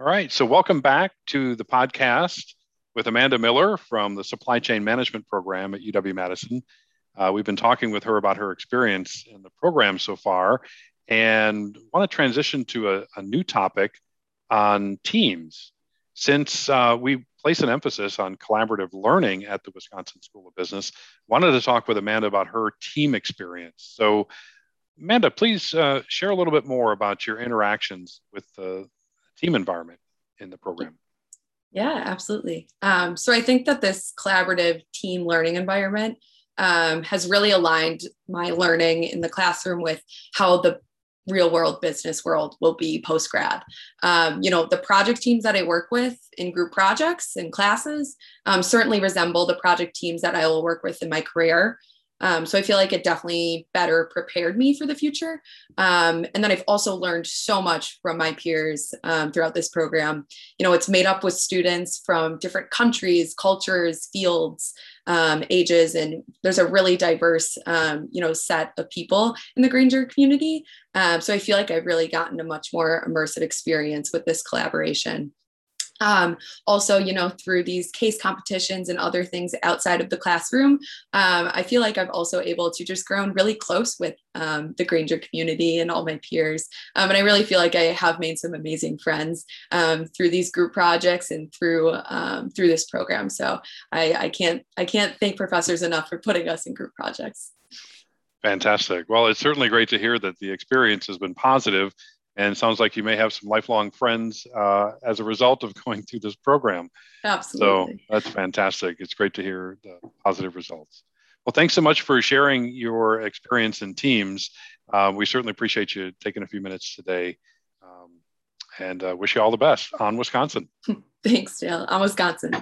All right. So, welcome back to the podcast with Amanda Miller from the Supply Chain Management Program at UW Madison. Uh, we've been talking with her about her experience in the program so far and want to transition to a, a new topic on teams. Since uh, we place an emphasis on collaborative learning at the Wisconsin School of Business, wanted to talk with Amanda about her team experience. So, Amanda, please uh, share a little bit more about your interactions with the team environment in the program. Yeah, absolutely. Um, so I think that this collaborative team learning environment um, has really aligned my learning in the classroom with how the real world business world will be post grad. Um, you know, the project teams that I work with in group projects and classes um, certainly resemble the project teams that I will work with in my career. Um, so I feel like it definitely better prepared me for the future. Um, and then I've also learned so much from my peers um, throughout this program. You know, it's made up with students from different countries, cultures, fields, um, ages, and there's a really diverse, um, you know, set of people in the Grainger community. Um, so I feel like I've really gotten a much more immersive experience with this collaboration. Um, also, you know, through these case competitions and other things outside of the classroom, um, I feel like I've also able to just grown really close with um, the Grainger community and all my peers. Um, and I really feel like I have made some amazing friends um, through these group projects and through um, through this program. So I, I can't I can't thank professors enough for putting us in group projects. Fantastic. Well, it's certainly great to hear that the experience has been positive and sounds like you may have some lifelong friends uh, as a result of going through this program. Absolutely. So that's fantastic. It's great to hear the positive results. Well, thanks so much for sharing your experience in teams. Uh, we certainly appreciate you taking a few minutes today. Um, and uh, wish you all the best on Wisconsin. Thanks, Dale. On Wisconsin.